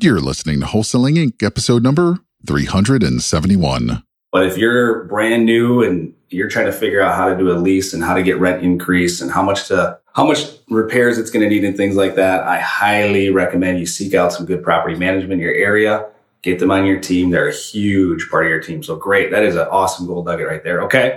You're listening to Wholesaling Inc., episode number 371. But if you're brand new and you're trying to figure out how to do a lease and how to get rent increase and how much to how much repairs it's going to need and things like that, I highly recommend you seek out some good property management in your area. Get them on your team. They're a huge part of your team. So great. That is an awesome gold nugget right there. Okay.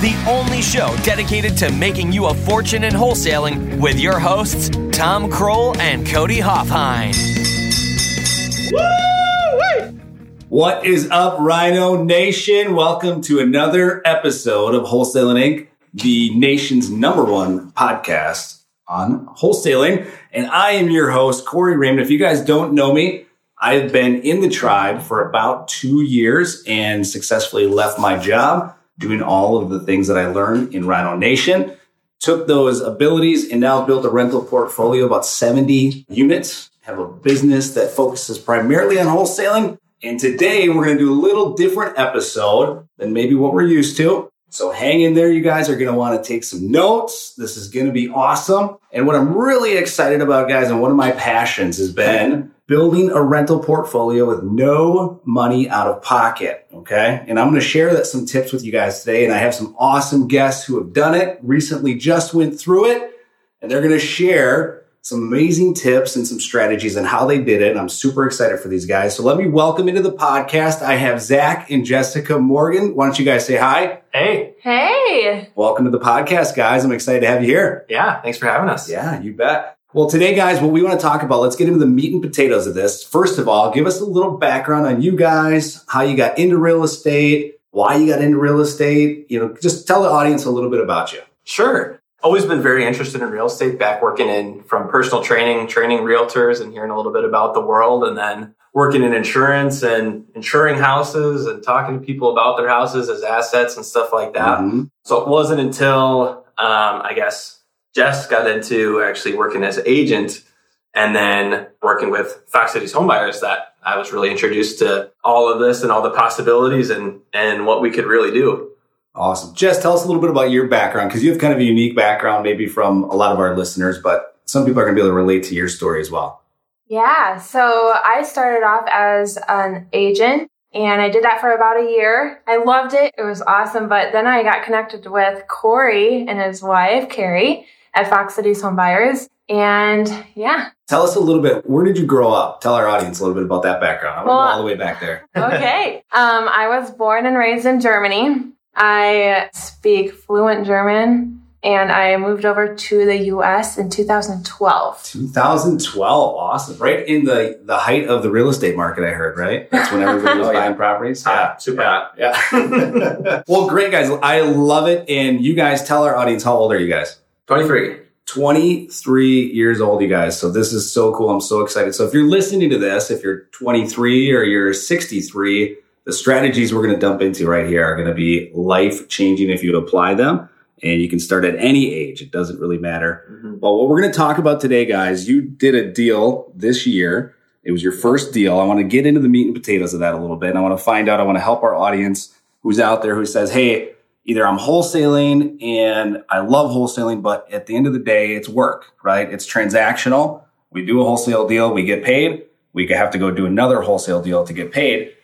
the only show dedicated to making you a fortune in wholesaling with your hosts, Tom Krol and Cody Hofhine. What is up, Rhino Nation? Welcome to another episode of Wholesaling Inc., the nation's number one podcast on wholesaling. And I am your host, Corey Raymond. If you guys don't know me, I've been in the tribe for about two years and successfully left my job doing all of the things that I learned in Rhino Nation. Took those abilities and now built a rental portfolio about 70 units. Have a business that focuses primarily on wholesaling and today we're going to do a little different episode than maybe what we're used to. So hang in there. You guys are going to want to take some notes. This is going to be awesome. And what I'm really excited about, guys, and one of my passions has been building a rental portfolio with no money out of pocket. Okay. And I'm going to share that some tips with you guys today. And I have some awesome guests who have done it recently, just went through it, and they're going to share some amazing tips and some strategies and how they did it. And I'm super excited for these guys. So let me welcome into the podcast. I have Zach and Jessica Morgan. Why don't you guys say hi? Hey. Hey. Welcome to the podcast, guys. I'm excited to have you here. Yeah. Thanks for having us. Yeah, you bet. Well, today, guys, what we want to talk about, let's get into the meat and potatoes of this. First of all, give us a little background on you guys, how you got into real estate, why you got into real estate. You know, just tell the audience a little bit about you. Sure. Always been very interested in real estate, back working in from personal training, training realtors and hearing a little bit about the world and then working in insurance and insuring houses and talking to people about their houses as assets and stuff like that. Mm-hmm. So it wasn't until, um, I guess Jess got into actually working as an agent and then working with Fox Cities homebuyers that I was really introduced to all of this and all the possibilities and, and what we could really do. Awesome. Jess, tell us a little bit about your background because you have kind of a unique background, maybe from a lot of our listeners, but some people are going to be able to relate to your story as well. Yeah. So I started off as an agent and I did that for about a year. I loved it. It was awesome. But then I got connected with Corey and his wife, Carrie, at Fox Cities Home Buyers. And yeah. Tell us a little bit. Where did you grow up? Tell our audience a little bit about that background. I want Well, to go all the way back there. Okay. um, I was born and raised in Germany. I speak fluent German and I moved over to the US in 2012. 2012. Awesome. Right in the, the height of the real estate market, I heard, right? That's when everybody was Oh, yeah. buying properties. Hot, super hot. Yeah. well, great, guys. I love it. And you guys tell our audience, how old are you guys? 23. 23 years old, you guys. So this is so cool. I'm so excited. So if you're listening to this, if you're 23 or you're 63, the strategies we're going to dump into right here are going to be life changing if you apply them. And you can start at any age. It doesn't really matter. Mhm. Well, what we're going to talk about today, guys, you did a deal this year. It was your first deal. I want to get into the meat and potatoes of that a little bit. And I want to find out, I want to help our audience who's out there who says, Hey, either I'm wholesaling and I love wholesaling, but at the end of the day, it's work, right? It's transactional. We do a wholesale deal, we get paid. We have to go do another wholesale deal to get paid.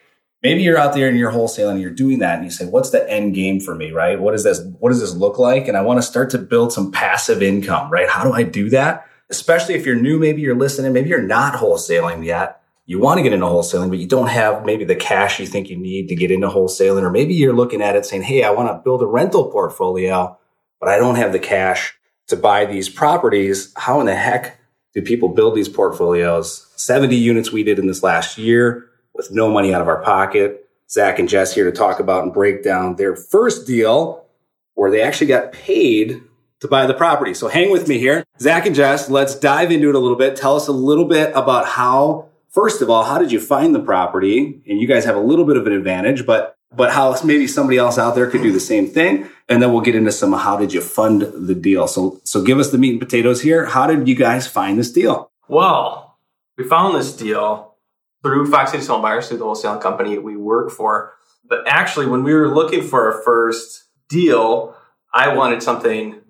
Maybe you're out there and you're wholesaling and you're doing that and you say, what's the end game for me, right? What does this, what does this look like? And I want to start to build some passive income, right? How do I do that? Especially if you're new, maybe you're listening, maybe you're not wholesaling yet. You want to get into wholesaling, but you don't have maybe the cash you think you need to get into wholesaling. Or maybe you're looking at it saying, Hey, I want to build a rental portfolio, but I don't have the cash to buy these properties. How in the heck do people build these portfolios? 70 units we did in this last year with no money out of our pocket. Zach and Jess here to talk about and break down their first deal where they actually got paid to buy the property. So hang with me here. Zach and Jess, let's dive into it a little bit. Tell us a little bit about how, first of all, how did you find the property? And you guys have a little bit of an advantage, but but how maybe somebody else out there could do the same thing. And then we'll get into some how did you fund the deal. So, so give us the meat and potatoes here. How did you guys find this deal? Well, we found this deal through Fox Cities Home Buyers, through the wholesaling company we work for. But actually, when we were looking for our first deal, I wanted something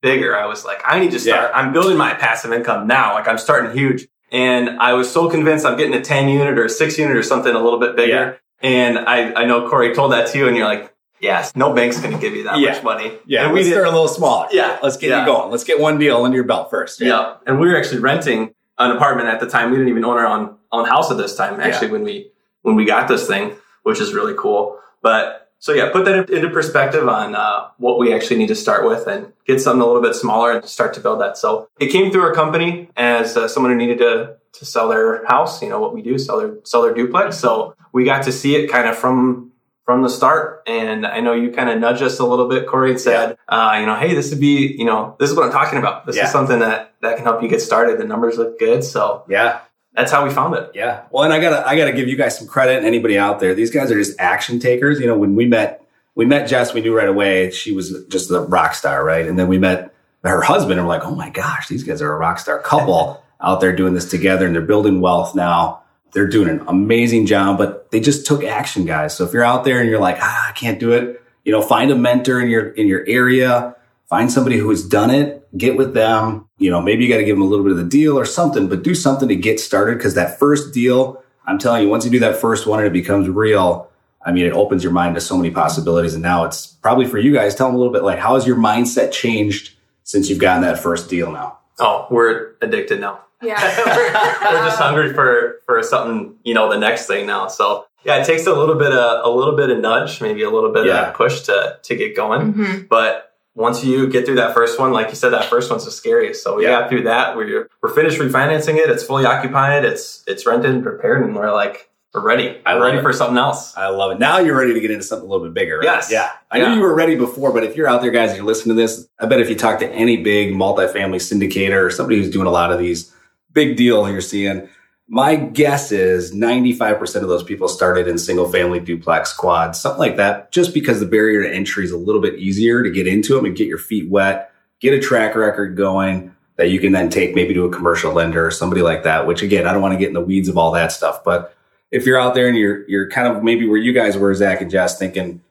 bigger. I was like, I need to start. Yeah. I'm building my passive income now. Like I'm starting huge. And I was so convinced I'm getting a 10 unit or a six unit or something a little bit bigger. Yeah. And I, I know Corey told that to you and you're like, yes, no bank's going to give you that Yeah. much money. Yeah, and we start a little smaller. Yeah, let's get yeah. you going. Let's get one deal under your belt first. Yeah. And we were actually renting an apartment at the time. We didn't even own our own, own house at this time, actually, when we, when we got this thing, which is really cool. But so yeah, put that into perspective on uh, what we actually need to start with and get something a little bit smaller and start to build that. So it came through our company as uh, someone who needed to, to sell their house. You know what we do, sell their, sell their duplex. So we got to see it kind of from, from the start. And I know you kind of nudged us a little bit, Corey, and said, uh, you know, hey, this would be, you know, this is what I'm talking about. This Yeah. is something that, that can help you get started. The numbers look good. So Yeah. That's how we found it. Yeah. Well, and I gotta, I gotta give you guys some credit and anybody out there. These guys are just action takers. You know, when we met, we met Jess, we knew right away she was just a rock star, right? And then we met her husband and we're like, oh my gosh, these guys are a rock star couple out there doing this together and they're building wealth now. They're doing an amazing job, but they just took action, guys. So if you're out there and you're like, ah, I can't do it, you know, find a mentor in your, in your area, find somebody who has done it, get with them. You know, maybe you got to give them a little bit of the deal or something, but do something to get started because that first deal, I'm telling you, once you do that first one and it becomes real, I mean, it opens your mind to so many possibilities. And now it's probably for you guys. Tell them a little bit like, how has your mindset changed since you've gotten that first deal now? Oh, we're addicted now. Yeah. we're just hungry for for something, you know, the next thing now. So yeah, it takes a little bit of a little bit of nudge, maybe a little bit Yeah. of push to to get going. Mhm. But once you get through that first one, like you said, that first one's the scariest. So we Yeah. got through that. We're we're finished refinancing it. It's fully occupied. It's it's rented, and prepared, and we're like we're ready. I We're ready it. for something else. I love it. Now you're ready to get into something a little bit bigger. Right? Yes. Yeah. I Yeah. knew you were ready before, but if you're out there, guys, and you're listening to this, I bet if you talk to any big multifamily syndicator or somebody who's doing a lot of these big deal you're seeing, my guess is 95% of those people started in single family duplex quads, something like that, just because the barrier to entry is a little bit easier to get into them and get your feet wet, get a track record going that you can then take maybe to a commercial lender or somebody like that, which again, I don't want to get in the weeds of all that stuff, but if you're out there and you're you're kind of maybe where you guys were, Zach and Jess, thinking,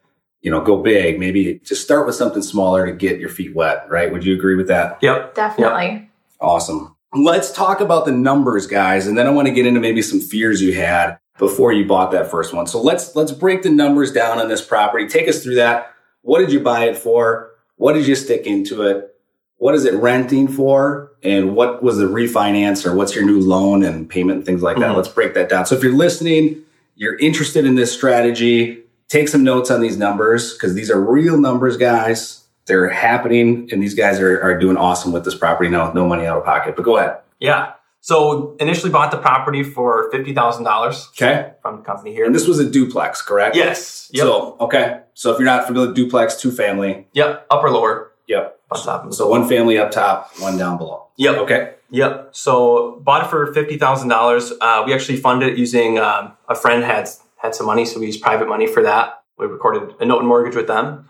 you know, go big, maybe just start with something smaller to get your feet wet, right? Would you agree with that? Yep. Definitely. Awesome. Let's talk about the numbers, guys, and then I want to get into maybe some fears you had before you bought that first one. So let's let's break the numbers down on this property. Take us through that. What did you buy it for? What did you stick into it? What is it renting for? And what was the refinance or what's your new loan and payment and things like that? Mhm. Let's break that down. So if you're listening, you're interested in this strategy, take some notes on these numbers because these are real numbers, guys. They're happening and these guys are, are doing awesome with this property now with no money out of pocket. But go ahead. Yeah. So initially bought the property for fifty thousand dollars Okay. from the company here. And this was a duplex, correct? yes. Yep. So, okay. So if you're not familiar with duplex, two family. yep. Upper lower. Yep. On top So one family up top, one down below. Yep. Okay. Yep. So bought it for fifty thousand dollars. Uh, we actually funded it using um, a friend had had some money, so we used private money for that. We recorded a note and mortgage with them,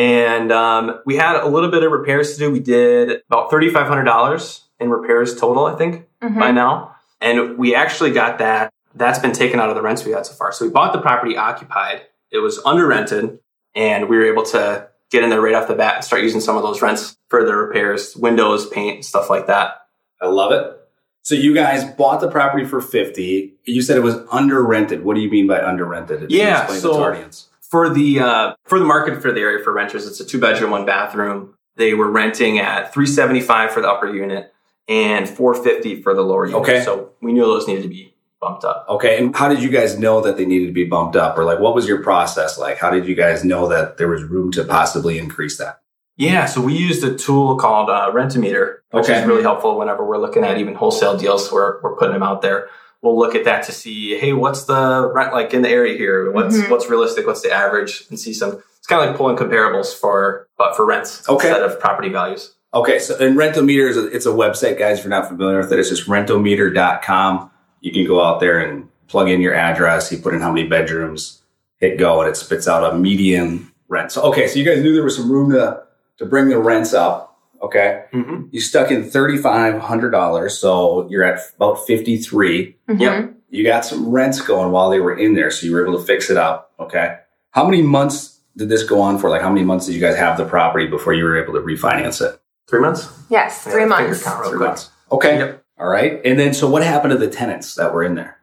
and um, we had a little bit of repairs to do. We did about thirty five hundred dollars in repairs total, I think, Mhm. by now, and we actually got that. That's been taken out of the rents we had so far. So we bought the property occupied. It was under rented, and we were able to get in there right off the bat and start using some of those rents for the repairs, windows, paint, stuff like that. I love it. So you guys bought the property for 50. You said it was under rented. What do you mean by under rented? Yeah, Explain so- to our audience. For the uh, for the market for the area for renters, it's a two bedroom, one bathroom. They were renting at three seventy five for the upper unit and four fifty for the lower unit. Okay. So we knew those needed to be bumped up. Okay. And how did you guys know that they needed to be bumped up? Or like, what was your process like? How did you guys know that there was room to possibly increase that? Yeah, so we used a tool called uh, Rentometer, which Okay. is really helpful whenever we're looking at even wholesale deals. We're we're putting them out there. We'll look at that to see, hey, what's the rent like in the area here? What's Mhm. what's realistic? What's the average? And see some. It's kind of like pulling comparables for but for rents Okay. instead of property values. Okay, so and Rentometer is a, it's a website, guys. If you're not familiar with it, it's just rentometer.com. You can go out there and plug in your address. You put in how many bedrooms, hit go and it spits out a median rent. So okay, so you guys knew there was some room to to bring the rents up. Okay, Mm-hmm. you stuck in thirty five hundred dollars, so you're at about fifty three. Mhm. Yep. You got some rents going while they were in there, so you were able to fix it up. Okay, how many months did this go on for? Like, how many months did you guys have the property before you were able to refinance it? Three months. Yes, three finger months. count real Three quick. months. Okay. Yep. All right. And then, so what happened to the tenants that were in there?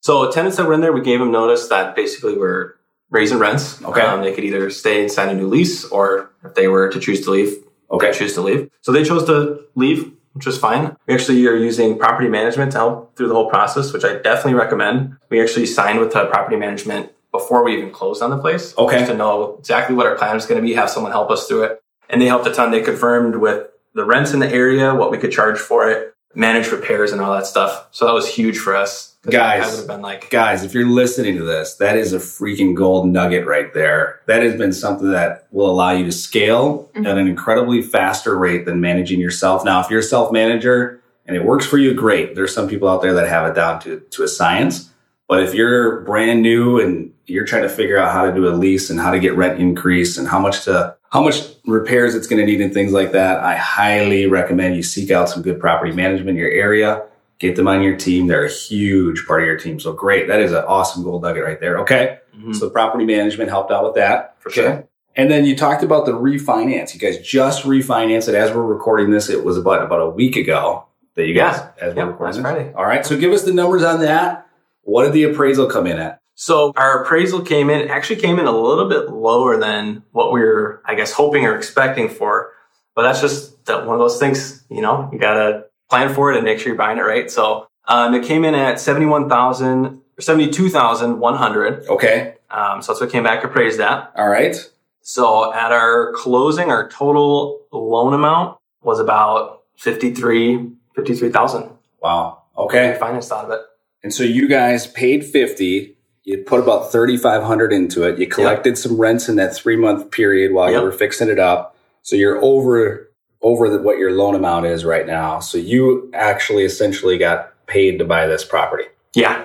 So tenants that were in there, we gave them notice that basically we're raising rents. Okay. Um, they could either stay and sign a new lease, or if they were to choose to leave, Okay. choose to leave. So they chose to leave, which was fine. We actually are using property management to help through the whole process, which I definitely recommend. We actually signed with the property management before we even closed on the place. Okay. Just to know exactly what our plan was going to be, have someone help us through it. And they helped a ton. They confirmed with the rents in the area, what we could charge for it, manage repairs and all that stuff. So that was huge for us. Guys. I would have been like, Guys, if you're listening to this, that is a freaking gold nugget right there. That has been something that will allow you to scale mm-hmm. at an incredibly faster rate than managing yourself. Now, if you're a self manager and it works for you, great. There's some people out there that have it down to, to a science. But if you're brand new and you're trying to figure out how to do a lease and how to get rent increase and how much to how much repairs it's going to need and things like that, I highly recommend you seek out some good property management in your area. Get them on your team. They're a huge part of your team. So great. That is an awesome gold nugget right there. Okay. mhm, So property management helped out with that. for sure. And then you talked about the refinance. You guys just refinanced it as we're recording this. It was about about a week ago that you guys Yeah. as we're Yep, recording last this. Friday. All right. So give us the numbers on that. What did the appraisal come in at? So our appraisal came in, actually came in a little bit lower than what we were, I guess, hoping or expecting for. But that's just that one of those things, you know, you gotta plan for it and make sure you're buying it right. So um, it came in at seventy-one thousand or seventy-two thousand one hundred. Okay. Um, so that's what came back appraised at. All right. So at our closing, our total loan amount was about 53, 53,000. Wow. Okay. Finance out of it. And so you guys paid 50. You put about 3,500 into it. You collected some rents in that three month period while Yep. you were fixing it up. So you're over, over the, what your loan amount is right now. So you actually essentially got paid to buy this property. Yeah.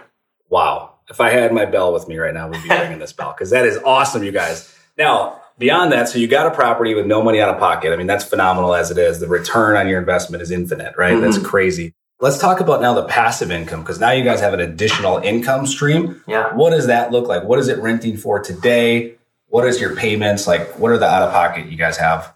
Wow. If I had my bell with me right now, we'd be ringing this bell because that is awesome, you guys. Now, beyond that, so you got a property with no money out of pocket. I mean, that's phenomenal as it is. The return on your investment is infinite, right? That's Mhm. crazy. Let's talk about now the passive income because now you guys have an additional income stream. Yeah. What does that look like? What is it renting for today? What is your payments? Like, what are the out of pocket you guys have?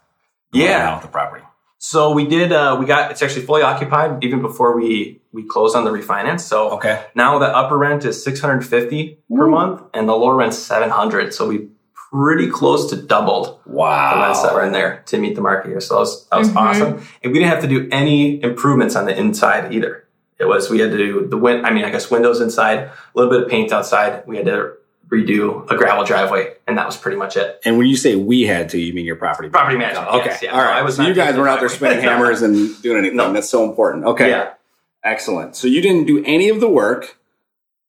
Yeah. with the property. So we did, uh, we got, it's actually fully occupied even before we, we closed on the refinance. So Okay. now the upper rent is 650 per month and the lower rent's 700. So we pretty close to doubled Wow. the rents that were in there to meet the market here. So that was, that was Mhm. awesome. And we didn't have to do any improvements on the inside either. It was, we had to do the win, I mean, I guess windows inside, a little bit of paint outside. We had to redo a gravel driveway and that was pretty much it. And when you say we had to, you mean your property? Property management. Okay. yes, yeah. All right. I was so you guys weren't out there driveway. spinning hammers and doing anything. No. That's so important. Okay. Yeah. Excellent. So you didn't do any of the work.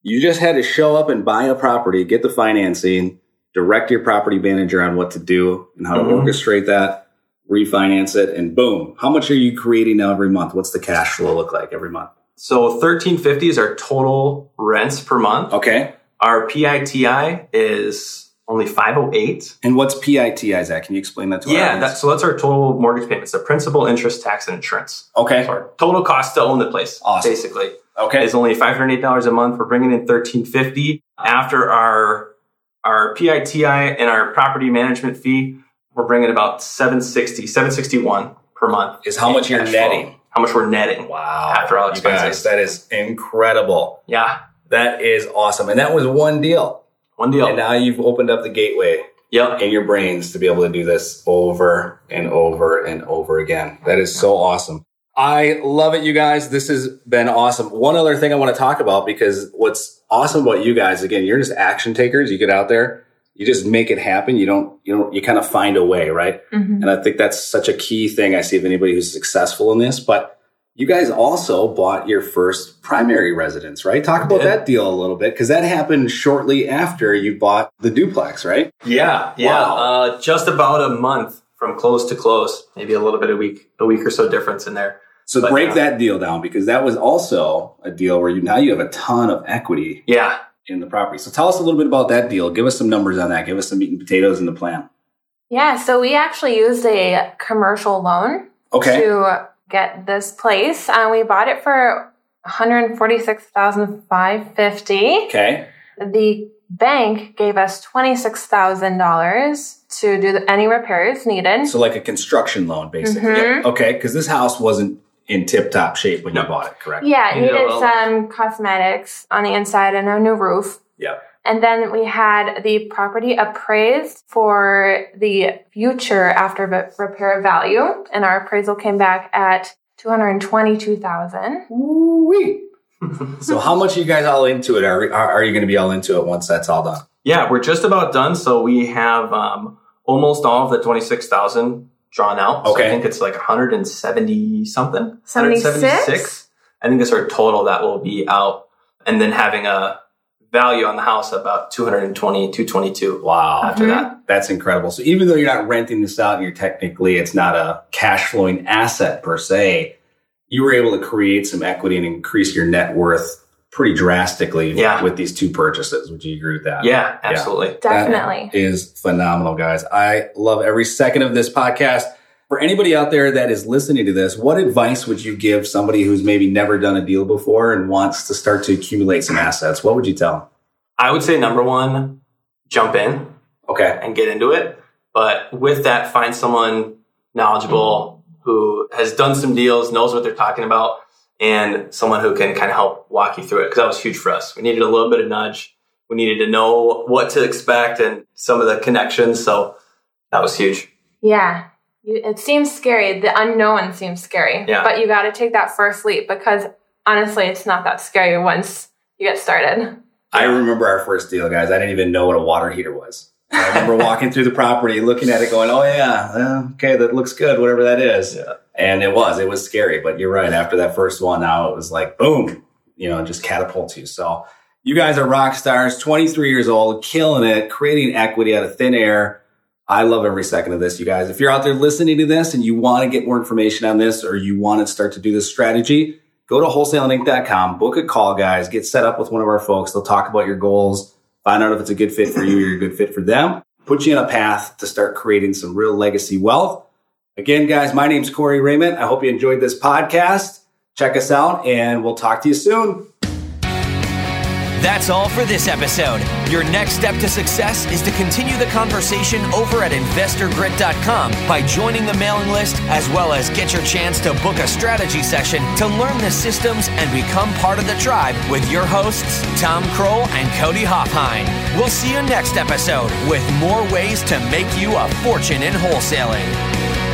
You just had to show up and buy a property, get the financing, direct your property manager on what to do and how to Mhm. orchestrate that, refinance it, and boom. How much are you creating now every month? What's the cash flow look like every month? So 1350 is our total rents per month. Okay. Our PITI is only 508. And what's PITIs at? Can you explain that to our Yeah, that, so that's our total mortgage payments, the principal, interest, tax, and insurance. okay. So our total cost to own the place, Awesome. basically, Okay. is only $508 a month. We're bringing in 1350 After our our PITI and our property management fee, we're bringing about 760, 761 per month. Is how much you're cash flow. netting. How much we're netting. Wow. After all You guys, expenses. that is incredible. Yeah, That is awesome. And that was one deal. one deal. And now you've opened up the gateway yep. in your brains to be able to do this over and over and over again. That is so awesome. I love it, you guys. This has been awesome. One other thing I want to talk about because what's awesome about you guys, again, you're just action takers. You get out there, you just make it happen. You don't, you don't, you kind of find a way, right? Mhm. And I think that's such a key thing I see of anybody who's successful in this. But you guys also bought your first primary residence, right? Talk about did. that deal a little bit because that happened shortly after you bought the duplex, right? Yeah, yeah. Wow. Uh, just about a month from close to close, maybe a little bit a week, a week or so difference in there. So But, break uh, that deal down because that was also a deal where you now you have a ton of equity Yeah, in the property. So tell us a little bit about that deal. Give us some numbers on that. Give us some meat and potatoes in the plan. Yeah, so we actually used a commercial loan Okay. to get this place. Uh, we bought it for one hundred forty-six thousand five fifty. Okay. The bank gave us twenty-six thousand dollars to do the, any repairs needed. So like a construction loan, basically. Mhm. Yep. Okay, because this house wasn't in tip-top shape when you No. bought it, correct? Yeah, it You needed well- some cosmetics on the inside and a new roof. Yeah. And then we had the property appraised for the future after the repair value, and our appraisal came back at two hundred twenty-two thousand. Woo-wee. so how much are you guys all into it? Are, are, are you going to be all into it once that's all done? Yeah, we're just about done. So we have um, almost all of the 26,000 drawn out. So Okay. I think it's like 170 something. 76? 176. I think it's our total that will be out. And then having a value on the house about 220, 222 Wow. after Mhm. that. That's incredible. So even though you're not renting this out and you're technically, it's not a cash flowing asset per se, you were able to create some equity and increase your net worth pretty drastically Yeah. with these two purchases. Would you agree with that? Yeah, absolutely. Definitely. That is phenomenal, guys. I love every second of this podcast. For anybody out there that is listening to this, what advice would you give somebody who's maybe never done a deal before and wants to start to accumulate some assets? What would you tell them? I would say number one, jump in Okay. and get into it. But with that, find someone knowledgeable who has done some deals, knows what they're talking about, and someone who can kind of help walk you through it. Because that was huge for us. We needed a little bit of nudge. We needed to know what to expect and some of the connections. So that was huge. Yeah. It seems scary. The unknown seems scary. Yeah. But you got to take that first leap because honestly, it's not that scary once you get started. I remember our first deal, guys. I didn't even know what a water heater was. I remember walking through the property, looking at it, going, "Oh yeah, okay, that looks good, whatever that is." Yeah. And it was, it was scary. But you're right. After that first one, now it was like, boom, you know, just catapults you. So you guys are rock stars, 23 years old, killing it, creating equity out of thin air. I love every second of this, you guys. If you're out there listening to this and you want to get more information on this or you want to start to do this strategy, go to wholesaleinc.com, book a call, guys, get set up with one of our folks. They'll talk about your goals, find out if it's a good fit for you or you're a good fit for them, put you on a path to start creating some real legacy wealth. Again, guys, my name's Corey Raymond. I hope you enjoyed this podcast. Check us out and we'll talk to you soon. That's all for this episode. Your next step to success is to continue the conversation over at investorgrit.com by joining the mailing list, as well as get your chance to book a strategy session to learn the systems and become part of the tribe with your hosts, Tom Krol and Cody Hofhine. We'll see you next episode with more ways to make you a fortune in wholesaling.